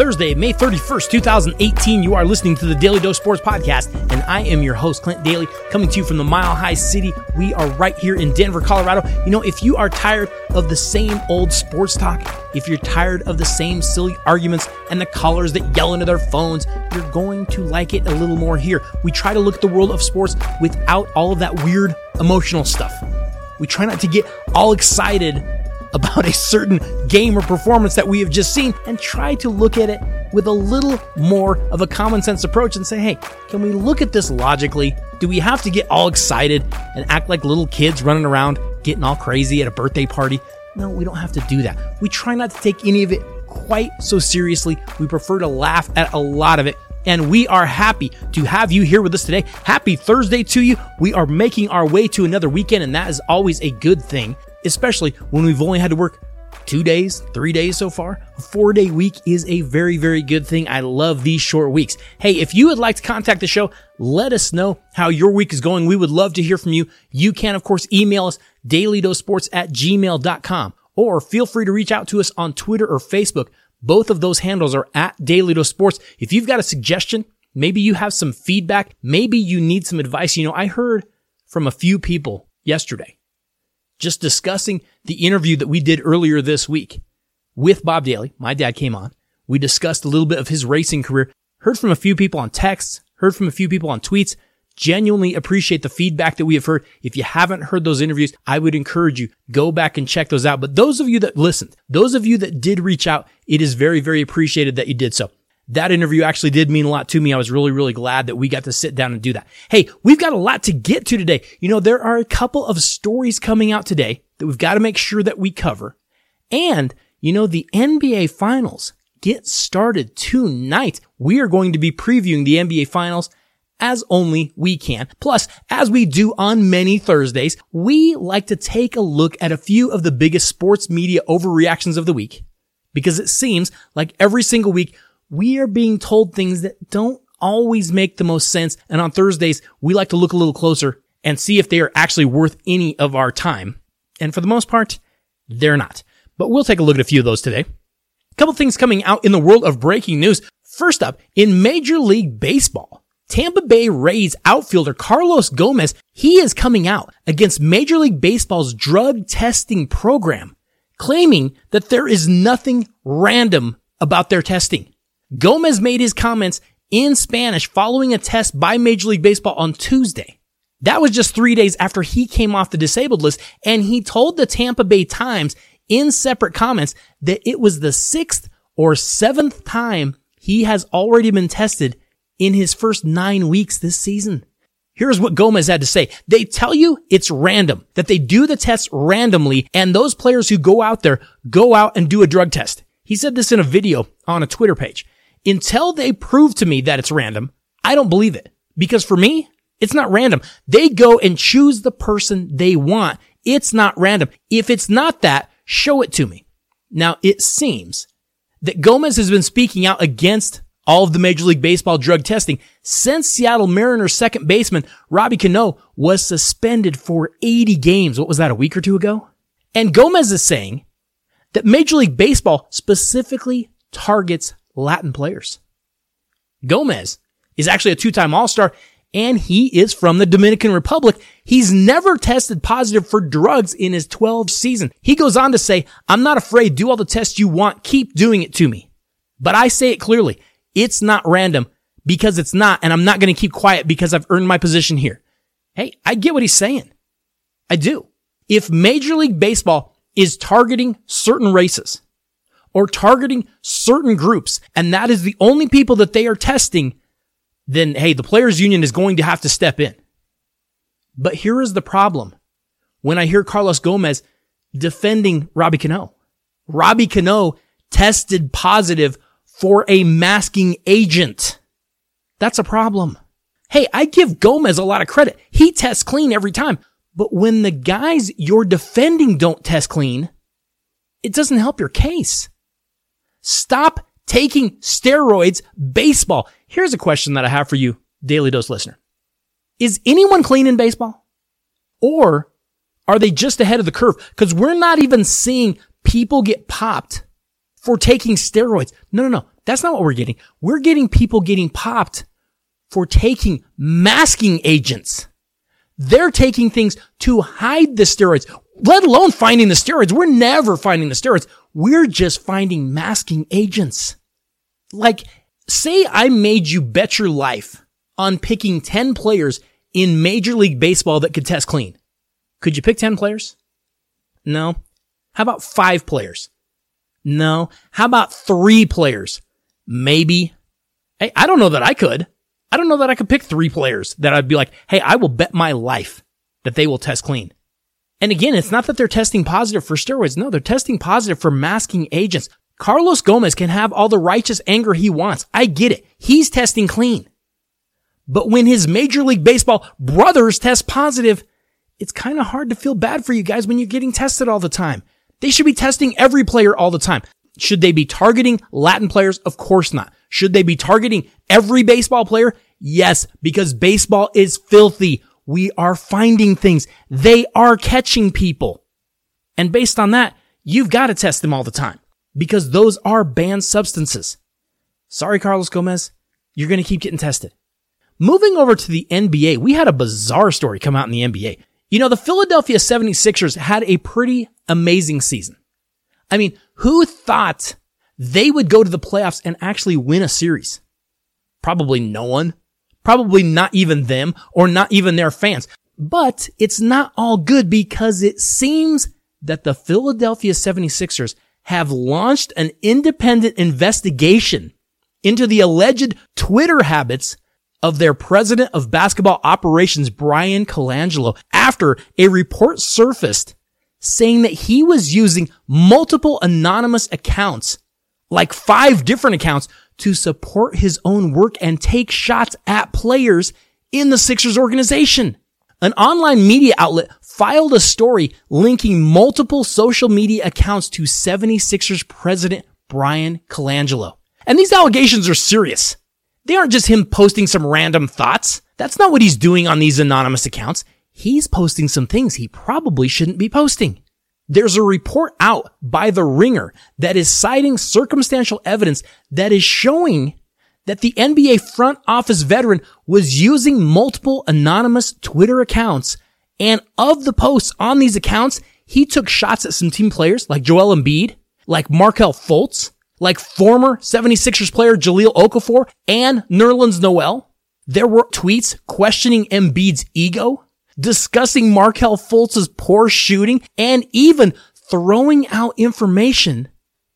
Thursday, May 31st, 2018. You are listening to the Daly Dose Sports Podcast, and I am your host, Clint Daly, coming to you from the Mile High City. We are right here in Denver, Colorado. You know, if you are tired of the same old sports talk, if you're tired of the same silly arguments and the callers that yell into their phones, you're going to like it a little more here. We try to look at the world of sports without all of that weird emotional stuff. We try not to get all excited about a certain game or performance that we have just seen and try to look at it with a little more of a common sense approach and say, hey, can we look at this logically? Do we have to get all excited and act like little kids running around getting all crazy at a birthday party? No, we don't have to do that. We try not to take any of it quite so seriously. We prefer to laugh at a lot of it and we are happy to have you here with us today. Happy Thursday to you. We are making our way to another weekend, and that is always a good thing, especially when we've only had to work two days, three days so far. A four day week is a very, very good thing. I love these short weeks. Hey, if you would like to contact the show, let us know how your week is going. We would love to hear from you. You can, of course, email us dailydosports at gmail.com or feel free to reach out to us on Twitter or Facebook. Both of those handles are at Daly Dose Sports. If you've got a suggestion, maybe you have some feedback, maybe you need some advice. You know, I heard from a few people yesterday just discussing the interview that we did earlier this week with Bob Daly. My dad came on. We discussed a little bit of his racing career, heard from a few people on texts, heard from a few people on tweets, genuinely appreciate the feedback that we have heard. If you haven't heard those interviews, I would encourage you, go back and check those out. But those of you that listened, those of you that did reach out, it is very, very appreciated that you did so. That interview actually did mean a lot to me. I was really, really glad that we got to sit down and do that. Hey, we've got a lot to get to today. You know, there are a couple of stories coming out today that we've got to make sure that we cover. And, you know, the NBA finals get started tonight. We are going to be previewing the NBA finals as only we can. Plus, as we do on many Thursdays, we like to take a look at a few of the biggest sports media overreactions of the week because it seems like every single week we are being told things that don't always make the most sense. And on Thursdays, we like to look a little closer and see if they are actually worth any of our time. And for the most part, they're not. But we'll take a look at a few of those today. A couple things coming out in the world of breaking news. First up, in Major League Baseball, Tampa Bay Rays outfielder Carlos Gomez, he is coming out against Major League Baseball's drug testing program, claiming that there is nothing random about their testing. Gomez made his comments in Spanish following a test by Major League Baseball on Tuesday. That was just three days after he came off the disabled list, and he told the Tampa Bay Times in separate comments that it was the sixth or seventh time he has already been tested in his first nine weeks this season. Here's what Gomez had to say. They tell you it's random, that they do the tests randomly, and those players who go out there go out and do a drug test. He said this in a video on a Twitter page. Until they prove to me that it's random, I don't believe it. Because for me, it's not random. They go and choose the person they want. It's not random. If it's not that, show it to me. Now, it seems that Gomez has been speaking out against all of the Major League Baseball drug testing since Seattle Mariners second baseman Robbie Cano was suspended for 80 games. What was that, a week or two ago? And Gomez is saying that Major League Baseball specifically targets Latin players. Gomez is actually a two-time All-Star and he is from the Dominican Republic. He's never tested positive for drugs in his 12 season. He goes on to say, I'm not afraid. Do all the tests you want. Keep doing it to me. But I say it clearly. It's not random because it's not, and I'm not going to keep quiet because I've earned my position here. Hey, I get what he's saying. I do. If Major League Baseball is targeting certain races or targeting certain groups, and that is the only people that they are testing, then hey, the players union is going to have to step in. But here is the problem. When I hear Carlos Gomez defending Robbie Cano, Robbie Cano tested positive for a masking agent. That's a problem. Hey, I give Gomez a lot of credit. He tests clean every time. But when the guys you're defending don't test clean, it doesn't help your case. Stop taking steroids baseball. Here's a question that I have for you, Daly Dose listener. Is anyone clean in baseball? Or are they just ahead of the curve? Cause we're not even seeing people get popped for taking steroids. No, no, no. That's not what we're getting. We're getting people getting popped for taking masking agents. They're taking things to hide the steroids, let alone finding the steroids. We're never finding the steroids. We're just finding masking agents. Like, say I made you bet your life on picking 10 players in Major League Baseball that could test clean. Could you pick 10 players? No. How about five players? No. How about three players? Maybe. Hey, I don't know that I could. I don't know that I could pick three players that I'd be like, hey, I will bet my life that they will test clean. And again, it's not that they're testing positive for steroids. No, they're testing positive for masking agents. Carlos Gomez can have all the righteous anger he wants. I get it. He's testing clean. But when his Major League Baseball brothers test positive, it's kind of hard to feel bad for you guys when you're getting tested all the time. They should be testing every player all the time. Should they be targeting Latin players? Of course not. Should they be targeting every baseball player? Yes, because baseball is filthy. We are finding things. They are catching people. And based on that, you've got to test them all the time because those are banned substances. Sorry, Carlos Gomez. You're going to keep getting tested. Moving over to the NBA, we had a bizarre story come out in the NBA. You know, the Philadelphia 76ers had a pretty amazing season. I mean, who thought they would go to the playoffs and actually win a series? Probably no one. Probably not even them or not even their fans. But it's not all good because it seems that the Philadelphia 76ers have launched an independent investigation into the alleged Twitter habits of their president of basketball operations, Bryan Colangelo, after a report surfaced saying that he was using multiple anonymous accounts, like five different accounts, to support his own work and take shots at players in the Sixers organization. An online media outlet filed a story linking multiple social media accounts to 76ers president Bryan Colangelo. And these allegations are serious. They aren't just him posting some random thoughts. That's not what he's doing on these anonymous accounts. He's posting some things he probably shouldn't be posting. There's a report out by the ringer that is citing circumstantial evidence that is showing that the NBA front office veteran was using multiple anonymous Twitter accounts. And of the posts on these accounts, he took shots at some team players like Joel Embiid, like Markelle Fultz, like former 76ers player Jahlil Okafor and Nerlens Noel. There were tweets questioning Embiid's ego, discussing Markelle Fultz's poor shooting, and even throwing out information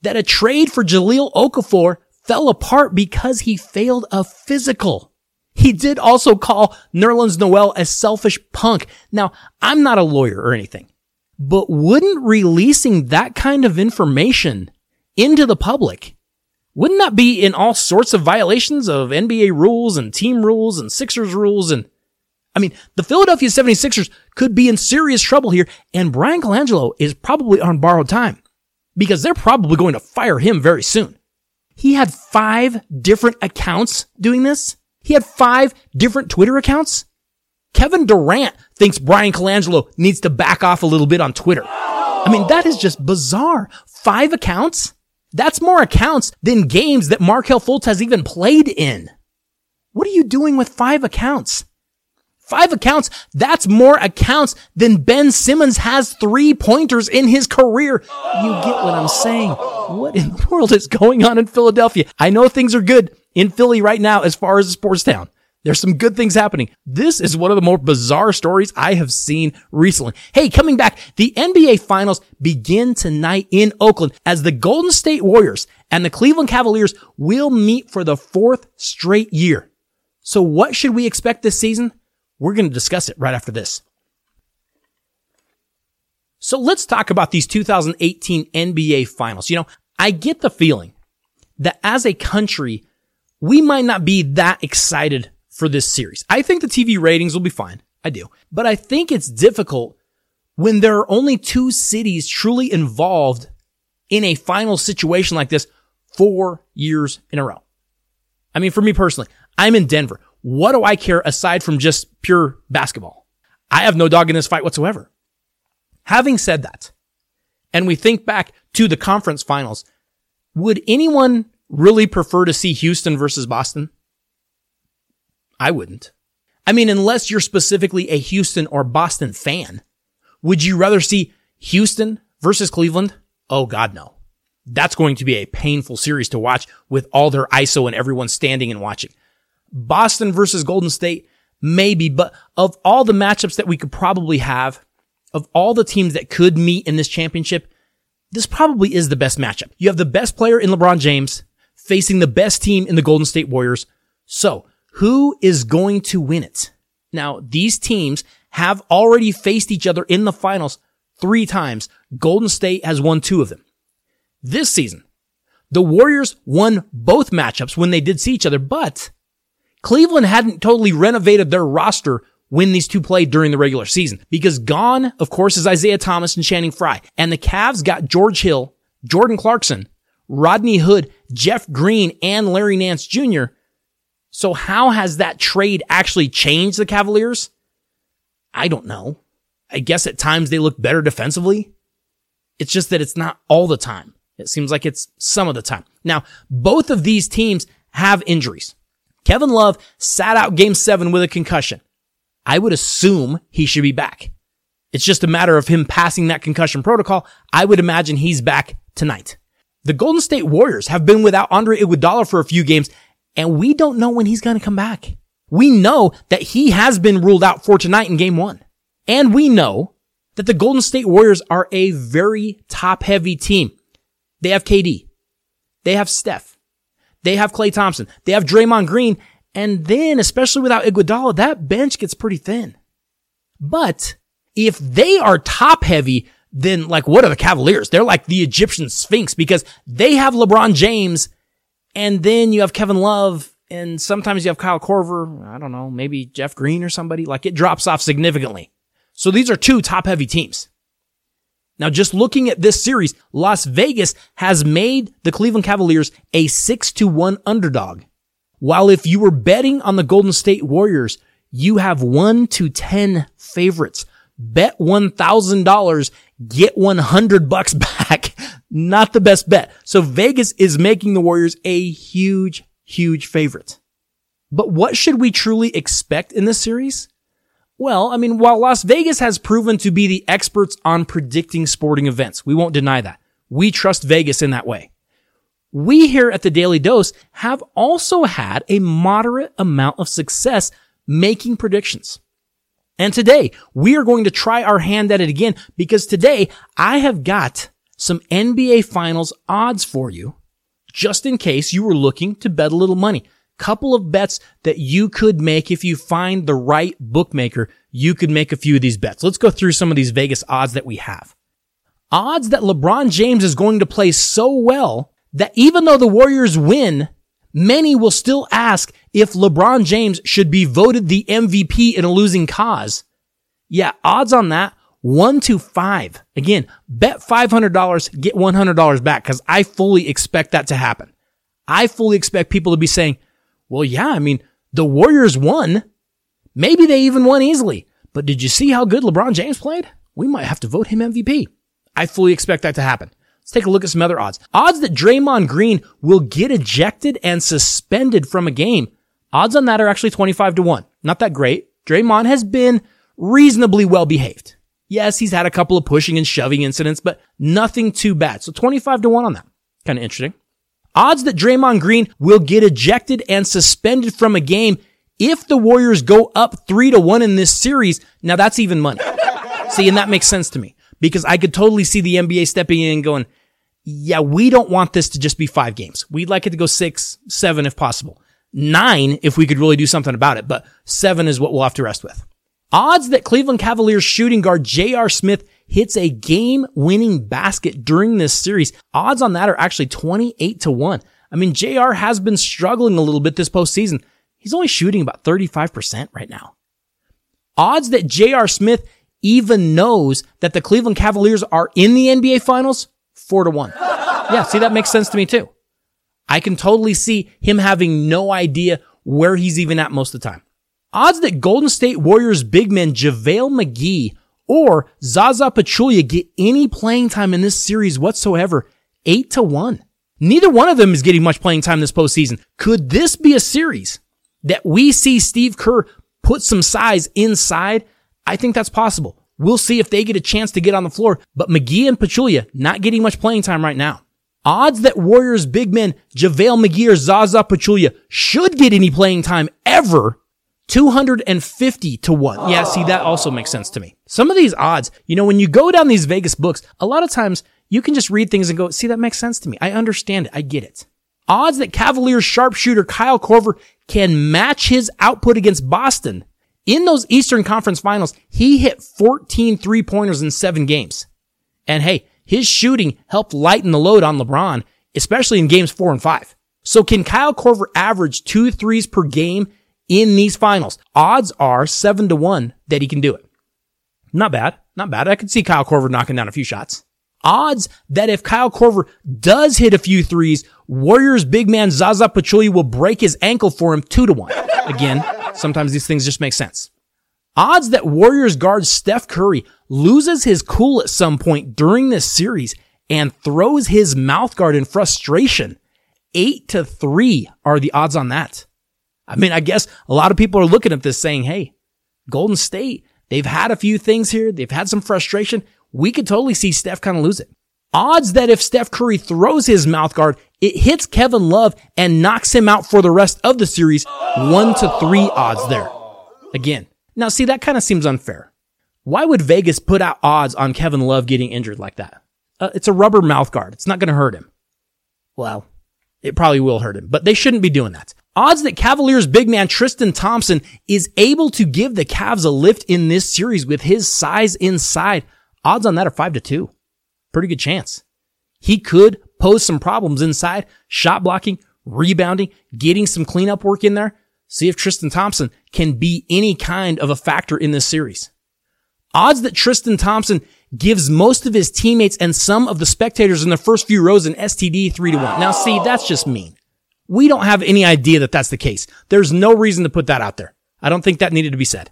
that a trade for Jahlil Okafor fell apart because he failed a physical. He did also call Nerlens Noel a selfish punk. Now, I'm not a lawyer or anything, but wouldn't releasing that kind of information into the public. Wouldn't that be in all sorts of violations of NBA rules and team rules and Sixers rules? And I mean, the Philadelphia 76ers could be in serious trouble here. And Bryan Colangelo is probably on borrowed time because they're probably going to fire him very soon. He had five different accounts doing this. He had five different Twitter accounts. Kevin Durant thinks Bryan Colangelo needs to back off a little bit on Twitter. I mean, that is just bizarre. Five accounts? That's more accounts than games that Markelle Fultz has even played in. What are you doing with five accounts? Five accounts, that's more accounts than Ben Simmons has three pointers in his career. You get what I'm saying. What in the world is going on in Philadelphia? I know things are good in Philly right now as far as a sports town. There's some good things happening. This is one of the more bizarre stories I have seen recently. Hey, coming back, the NBA finals begin tonight in Oakland as the Golden State Warriors and the Cleveland Cavaliers will meet for the fourth straight year. So what should we expect this season? We're going to discuss it right after this. So let's talk about these 2018 NBA finals. You know, I get the feeling that as a country, we might not be that excited for this series. I think the TV ratings will be fine. I do. But I think it's difficult when there are only two cities truly involved in a final situation like this four years in a row. I mean, for me personally, I'm in Denver. What do I care aside from just pure basketball? I have no dog in this fight whatsoever. Having said that, and we think back to the conference finals, would anyone really prefer to see Houston versus Boston? I wouldn't. I mean, unless you're specifically a Houston or Boston fan, would you rather see Houston versus Cleveland? Oh God, no. That's going to be a painful series to watch with all their ISO and everyone standing and watching. Boston versus Golden State, maybe, but of all the matchups that we could probably have, of all the teams that could meet in this championship, this probably is the best matchup. You have the best player in LeBron James facing the best team in the Golden State Warriors. So who is going to win it? Now, these teams have already faced each other in the finals three times. Golden State has won two of them. This season, the Warriors won both matchups when they did see each other, but Cleveland hadn't totally renovated their roster when these two played during the regular season because gone, of course, is Isaiah Thomas and Channing Frye. And the Cavs got George Hill, Jordan Clarkson, Rodney Hood, Jeff Green, and Larry Nance Jr. So how has that trade actually changed the Cavaliers? I don't know. I guess at times they look better defensively. It's just that it's not all the time. It seems like it's some of the time. Now, both of these teams have injuries. Kevin Love sat out game seven with a concussion. I would assume he should be back. It's just a matter of him passing that concussion protocol. I would imagine he's back tonight. The Golden State Warriors have been without Andre Iguodala for a few games, and we don't know when he's going to come back. We know that he has been ruled out for tonight in game one. And we know that the Golden State Warriors are a very top heavy team. They have KD. They have Steph. They have Klay Thompson. They have Draymond Green. And then, especially without Iguodala, that bench gets pretty thin. But if they are top heavy, then like what are the Cavaliers? They're like the Egyptian Sphinx because they have LeBron James and then you have Kevin Love and sometimes you have Kyle Korver. I don't know, maybe Jeff Green or somebody. Like it drops off significantly. So these are two top heavy teams. Now, just looking at this series, Las Vegas has made the Cleveland Cavaliers a six to one underdog. While if you were betting on the Golden State Warriors, you have one to 10 favorites. Bet $1,000, get 100 bucks back. Not the best bet. So Vegas is making the Warriors a huge, huge favorite. But what should we truly expect in this series? Well, I mean, while Las Vegas has proven to be the experts on predicting sporting events, we won't deny that. We trust Vegas in that way. We here at the Daly Dose have also had a moderate amount of success making predictions. And today we are going to try our hand at it again because today I have got some NBA finals odds for you just in case you were looking to bet a little money. Couple of bets that you could make if you find the right bookmaker. You could make a few of these bets. Let's go through some of these Vegas odds that we have. Odds that LeBron James is going to play so well that even though the Warriors win, many will still ask if LeBron James should be voted the MVP in a losing cause. Yeah, odds on that, one to five. Again, bet $500, get $100 back because I fully expect that to happen. I fully expect people to be saying, well, yeah, I mean, the Warriors won. Maybe they even won easily. But did you see how good LeBron James played? We might have to vote him MVP. I fully expect that to happen. Let's take a look at some other odds. Odds that Draymond Green will get ejected and suspended from a game. Odds on that are actually 25 to 1. Not that great. Draymond has been reasonably well behaved. Yes, he's had a couple of pushing and shoving incidents, but nothing too bad. So 25 to 1 on that. Kind of interesting. Odds that Draymond Green will get ejected and suspended from a game if the Warriors go up 3 to 1 in this series. Now that's even money. See, and that makes sense to me because I could totally see the NBA stepping in and going, yeah, we don't want this to just be five games. We'd like it to go six, seven if possible. Nine if we could really do something about it, but seven is what we'll have to rest with. Odds that Cleveland Cavaliers shooting guard J.R. Smith hits a game winning basket during this series. Odds on that are actually 28 to 1. I mean, JR has been struggling a little bit this postseason. He's only shooting about 35% right now. Odds that JR Smith even knows that the Cleveland Cavaliers are in the NBA finals, four to one. Yeah, see, that makes sense to me too. I can totally see him having no idea where he's even at most of the time. Odds that Golden State Warriors big men JaVale McGee or Zaza Pachulia get any playing time in this series whatsoever, eight to one. Neither one of them is getting much playing time this postseason. Could this be a series that we see Steve Kerr put some size inside? I think that's possible. We'll see if they get a chance to get on the floor, but McGee and Pachulia not getting much playing time right now. Odds that Warriors big men JaVale McGee or Zaza Pachulia should get any playing time ever 250 to 1. Yeah, see, that also makes sense to me. Some of these odds, you know, when you go down these Vegas books, a lot of times you can just read things and go, see, that makes sense to me. I understand it. I get it. Odds that Cavaliers sharpshooter Kyle Korver can match his output against Boston. In those Eastern Conference finals, he hit 14 three pointers in seven games. And hey, his shooting helped lighten the load on LeBron, especially in games four and five. So can Kyle Korver average two threes per game in these finals? Odds are seven to one that he can do it. Not bad. Not bad. I could see Kyle Korver knocking down a few shots. Odds that if Kyle Korver does hit a few threes, Warriors big man Zaza Pachulia will break his ankle for him two to one. Again, sometimes these things just make sense. Odds that Warriors guard Steph Curry loses his cool at some point during this series and throws his mouth guard in frustration. Eight to three are the odds on that. I mean, I guess a lot of people are looking at this saying, Hey, Golden State, they've had a few things here. They've had some frustration. We could totally see Steph kind of lose it. Odds that if Steph Curry throws his mouth guard, it hits Kevin Love and knocks him out for the rest of the series. One to three odds there. Again. Now see, that kind of seems unfair. Why would Vegas put out odds on Kevin Love getting injured like that? Uh, it's a rubber mouth guard. It's not going to hurt him. Well, it probably will hurt him, but they shouldn't be doing that. Odds that Cavaliers big man Tristan Thompson is able to give the Cavs a lift in this series with his size inside. Odds on that are five to two. Pretty good chance. He could pose some problems inside, shot blocking, rebounding, getting some cleanup work in there. See if Tristan Thompson can be any kind of a factor in this series. Odds that Tristan Thompson gives most of his teammates and some of the spectators in the first few rows an STD 3 to 1. Now see, that's just mean. We don't have any idea that that's the case. There's no reason to put that out there. I don't think that needed to be said.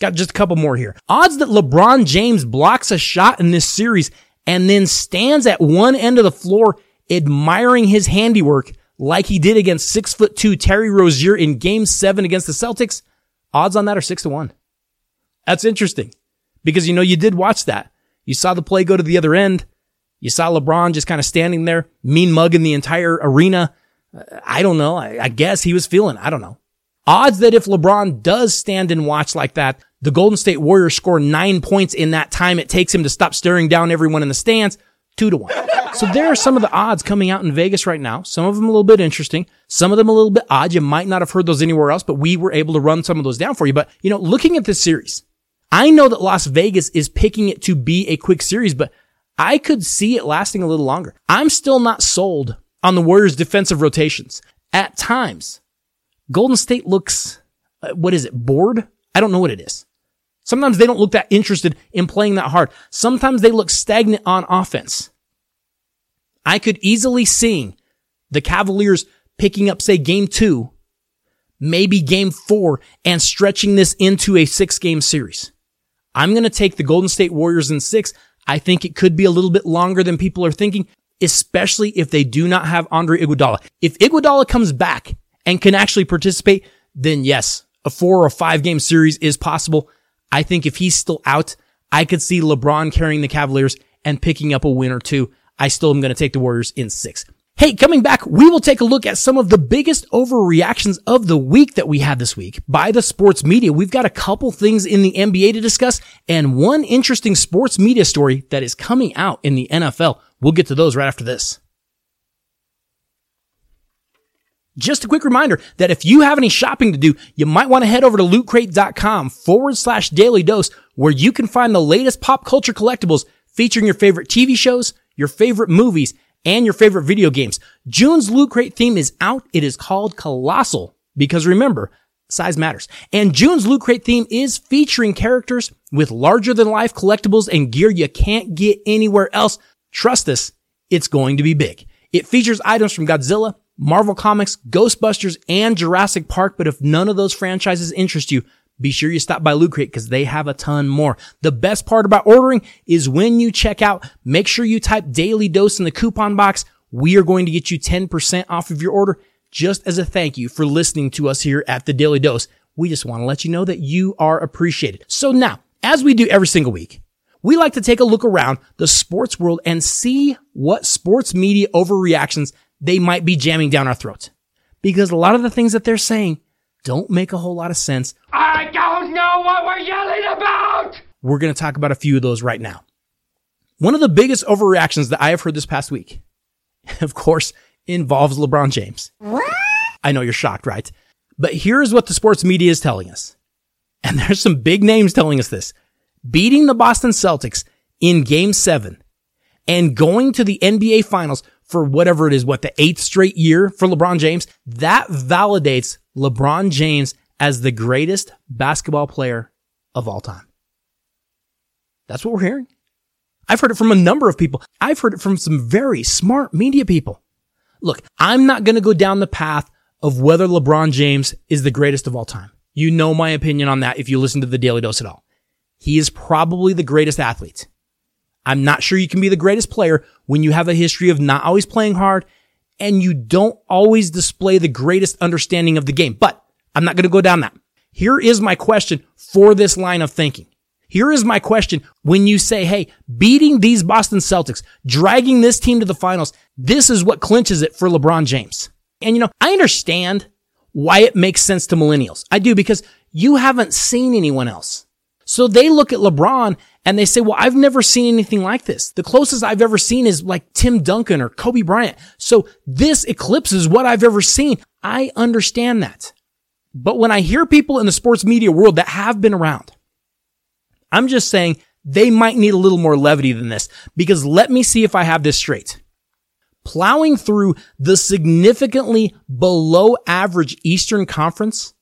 Got just a couple more here. Odds that LeBron James blocks a shot in this series and then stands at one end of the floor admiring his handiwork like he did against six foot two Terry Rozier in game seven against the Celtics. Odds on that are six to one. That's interesting because you know, you did watch that. You saw the play go to the other end. You saw LeBron just kind of standing there, mean mugging the entire arena. I don't know. I, I guess he was feeling. I don't know. Odds that if LeBron does stand and watch like that, the Golden State Warriors score nine points in that time it takes him to stop staring down everyone in the stands, two to one. So there are some of the odds coming out in Vegas right now. Some of them a little bit interesting. Some of them a little bit odd. You might not have heard those anywhere else, but we were able to run some of those down for you. But, you know, looking at this series, I know that Las Vegas is picking it to be a quick series, but I could see it lasting a little longer. I'm still not sold on the Warriors defensive rotations. At times, Golden State looks, uh, what is it, bored? I don't know what it is. Sometimes they don't look that interested in playing that hard. Sometimes they look stagnant on offense. I could easily see the Cavaliers picking up, say, game two, maybe game four, and stretching this into a six game series. I'm going to take the Golden State Warriors in six. I think it could be a little bit longer than people are thinking, especially if they do not have Andre Iguodala. If Iguodala comes back and can actually participate, then yes, a four or five game series is possible. I think if he's still out, I could see LeBron carrying the Cavaliers and picking up a win or two. I still am going to take the Warriors in six. Hey, coming back, we will take a look at some of the biggest overreactions of the week that we had this week by the sports media. We've got a couple things in the NBA to discuss and one interesting sports media story that is coming out in the NFL. We'll get to those right after this. Just a quick reminder that if you have any shopping to do, you might want to head over to lootcrate.com forward slash daily dose where you can find the latest pop culture collectibles featuring your favorite TV shows, your favorite movies, and your favorite video games. June's Loot Crate theme is out. It is called Colossal because remember, size matters. And June's Loot Crate theme is featuring characters with larger than life collectibles and gear you can't get anywhere else. Trust us, it's going to be big. It features items from Godzilla, Marvel Comics, Ghostbusters, and Jurassic Park. But if none of those franchises interest you, be sure you stop by Loot Crate because they have a ton more. The best part about ordering is when you check out, make sure you type daily dose in the coupon box. we are going to get you 10% off of your order just as a thank you for listening to us here at the Daly Dose. We just want to let you know that you are appreciated. So now, as we do every single week, we like to take a look around the sports world and see what sports media overreactions they might be jamming down our throats. Because a lot of the things that they're saying don't make a whole lot of sense. I don't know what we're yelling about! We're going to talk about a few of those right now. One of the biggest overreactions that I have heard this past week, of course, involves LeBron James. What? I know you're shocked, right? But here's what the sports media is telling us. And there's some big names telling us this. Beating the Boston Celtics in game seven and going to the NBA finals for whatever it is, what the eighth straight year for LeBron James, that validates LeBron James as the greatest basketball player of all time. That's what we're hearing. I've heard it from a number of people. I've heard it from some very smart media people. Look, I'm not going to go down the path of whether LeBron James is the greatest of all time. You know my opinion on that if you listen to the Daly Dose at all. He is probably the greatest athlete. I'm not sure you can be the greatest player when you have a history of not always playing hard and you don't always display the greatest understanding of the game. But I'm not going to go down that. Here is my question for this line of thinking. Here is my question. When you say, Hey, beating these Boston Celtics, dragging this team to the finals, this is what clinches it for LeBron James. And you know, I understand why it makes sense to millennials. I do because you haven't seen anyone else. So they look at LeBron and they say, well, I've never seen anything like this. The closest I've ever seen is like Tim Duncan or Kobe Bryant. So this eclipses what I've ever seen. I understand that. But when I hear people in the sports media world that have been around, I'm just saying they might need a little more levity than this because let me see if I have this straight. Plowing through the significantly below average Eastern Conference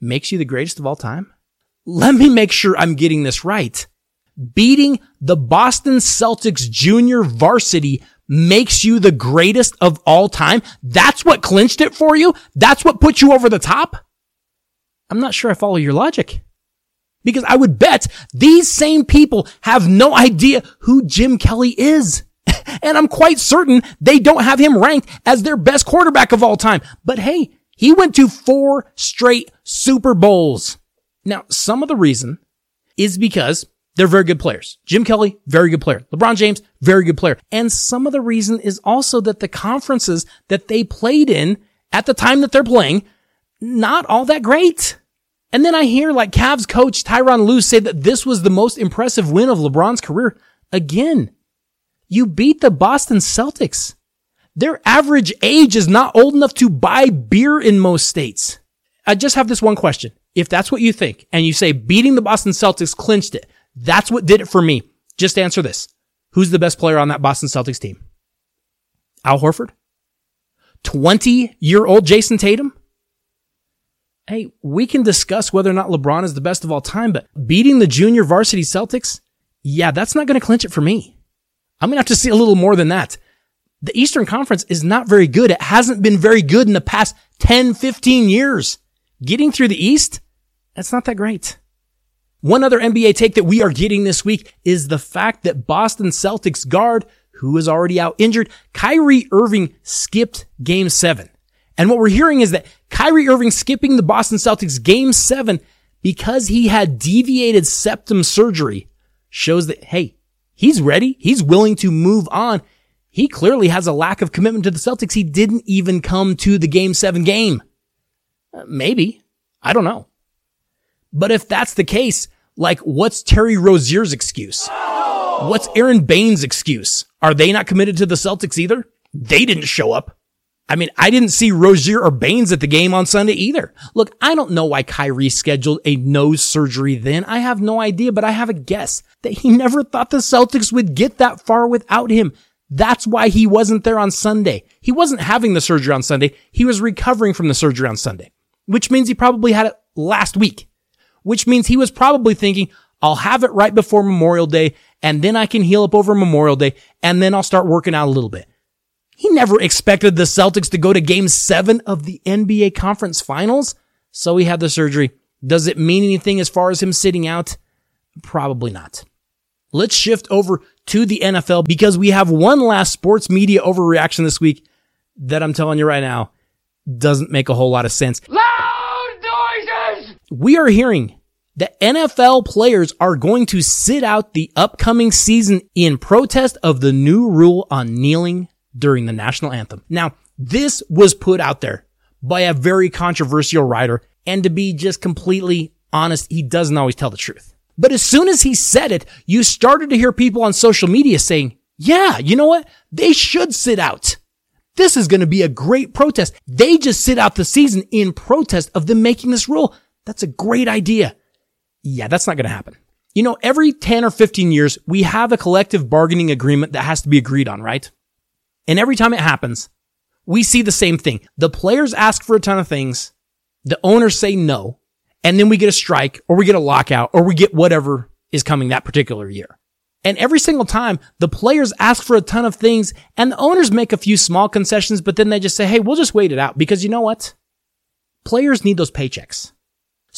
makes you the greatest of all time? Let me make sure I'm getting this right. Beating the Boston Celtics junior varsity makes you the greatest of all time. That's what clinched it for you. That's what put you over the top. I'm not sure I follow your logic. Because I would bet these same people have no idea who Jim Kelly is. and I'm quite certain they don't have him ranked as their best quarterback of all time. But hey, he went to four straight Super Bowls. Now, some of the reason is because they're very good players. Jim Kelly, very good player. LeBron James, very good player. And some of the reason is also that the conferences that they played in at the time that they're playing, not all that great. And then I hear like Cavs coach Tyronn Lue say that this was the most impressive win of LeBron's career. Again, you beat the Boston Celtics. Their average age is not old enough to buy beer in most states. I just have this one question. If that's what you think and you say beating the Boston Celtics clinched it, that's what did it for me. Just answer this. Who's the best player on that Boston Celtics team? Al Horford? 20 year old Jayson Tatum? hey, we can discuss whether or not LeBron is the best of all time, but beating the junior varsity Celtics, yeah, that's not going to clinch it for me. I'm going to have to see a little more than that. The Eastern Conference is not very good. It hasn't been very good in the past 10, 15 years. Getting through the East, that's not that great. One other NBA take that we are getting this week is the fact that Boston Celtics guard, who is already out injured, Kyrie Irving skipped game seven. And what we're hearing is that Kyrie Irving skipping the Boston Celtics game seven because he had deviated septum surgery shows that, hey, he's ready. He's willing to move on. He clearly has a lack of commitment to the Celtics. He didn't even come to the game seven game. Uh, maybe. I don't know. But if that's the case, like what's Terry Rozier's excuse? What's Aron Baynes' excuse? Are they not committed to the Celtics either? They didn't show up. I mean, I didn't see Rozier or Baynes at the game on Sunday either. Look, I don't know why Kyrie scheduled a nose surgery then. I have no idea, but I have a guess that he never thought the Celtics would get that far without him. That's why he wasn't there on Sunday. He wasn't having the surgery on Sunday. He was recovering from the surgery on Sunday, which means he probably had it last week, which means he was probably thinking, I'll have it right before Memorial Day and then I can heal up over Memorial Day and then I'll start working out a little bit. He never expected the Celtics to go to game seven of the NBA conference finals. So he had the surgery. Does it mean anything as far as him sitting out? Probably not. Let's shift over to the NFL because we have one last sports media overreaction this week that I'm telling you right now doesn't make a whole lot of sense. Loud noises! We are hearing that NFL players are going to sit out the upcoming season in protest of the new rule on kneeling during the national anthem. Now, this was put out there by a very controversial writer, and to be just completely honest, he doesn't always tell the truth. But as soon as he said it, you started to hear people on social media saying, yeah, you know what? They should sit out. This is going to be a great protest. They just sit out the season in protest of them making this rule. That's a great idea. Yeah, that's not going to happen. You know, every 10 or 15 years, we have a collective bargaining agreement that has to be agreed on, right? And every time it happens, we see the same thing. The players ask for a ton of things. The owners say no and then we get a strike or we get a lockout or we get whatever is coming that particular year. And every single time the players ask for a ton of things and the owners make a few small concessions, but then they just say, Hey, we'll just wait it out because you know what? Players need those paychecks.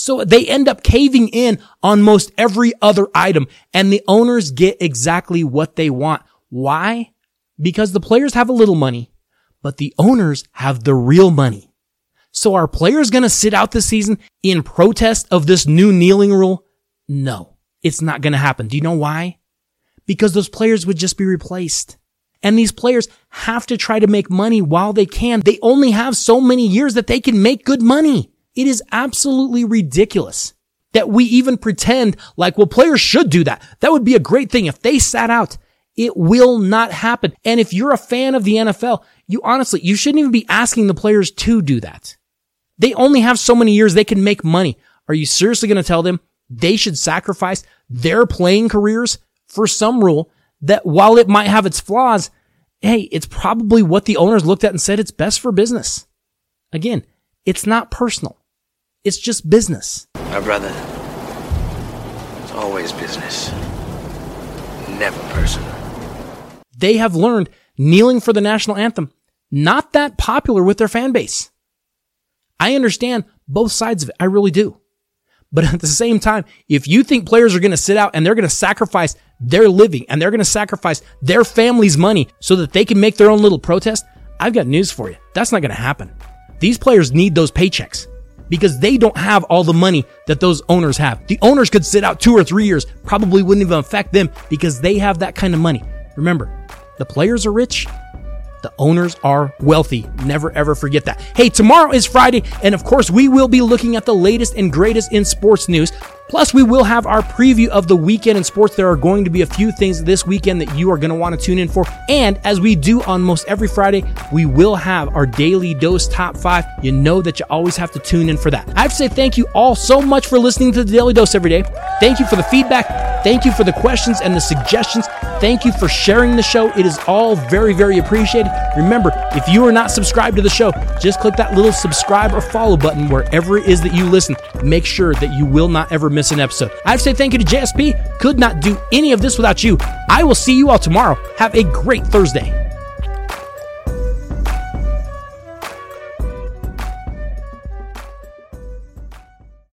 So they end up caving in on most every other item and the owners get exactly what they want. Why? Because the players have a little money, but the owners have the real money. So are players going to sit out this season in protest of this new kneeling rule? No, it's not going to happen. Do you know why? Because those players would just be replaced. And these players have to try to make money while they can. They only have so many years that they can make good money. It is absolutely ridiculous that we even pretend like, well, players should do that. That would be a great thing if they sat out. It will not happen. And if you're a fan of the NFL, you honestly, you shouldn't even be asking the players to do that. They only have so many years they can make money. Are you seriously going to tell them they should sacrifice their playing careers for some rule that while it might have its flaws, hey, it's probably what the owners looked at and said it's best for business. Again, it's not personal. It's just business. My brother, it's always business. Never personal. They have learned kneeling for the national anthem, not that popular with their fan base. I understand both sides of it. I really do. But at the same time, if you think players are going to sit out and they're going to sacrifice their living and they're going to sacrifice their family's money so that they can make their own little protest, I've got news for you. That's not going to happen. These players need those paychecks because they don't have all the money that those owners have. The owners could sit out two or three years, probably wouldn't even affect them because they have that kind of money. Remember, the players are rich, the owners are wealthy. Never ever forget that. Hey, tomorrow is Friday, and of course, we will be looking at the latest and greatest in sports news. Plus, we will have our preview of the weekend in sports. There are going to be a few things this weekend that you are going to want to tune in for. And as we do on most every Friday, we will have our daily dose top five. You know that you always have to tune in for that. I have to say thank you all so much for listening to the Daly Dose every day. Thank you for the feedback. Thank you for the questions and the suggestions. Thank you for sharing the show. It is all very, very appreciated. Remember, if you are not subscribed to the show, just click that little subscribe or follow button wherever it is that you listen. Make sure that you will not ever miss an episode. I have to say thank you to JSP. Could not do any of this without you. I will see you all tomorrow. Have a great Thursday.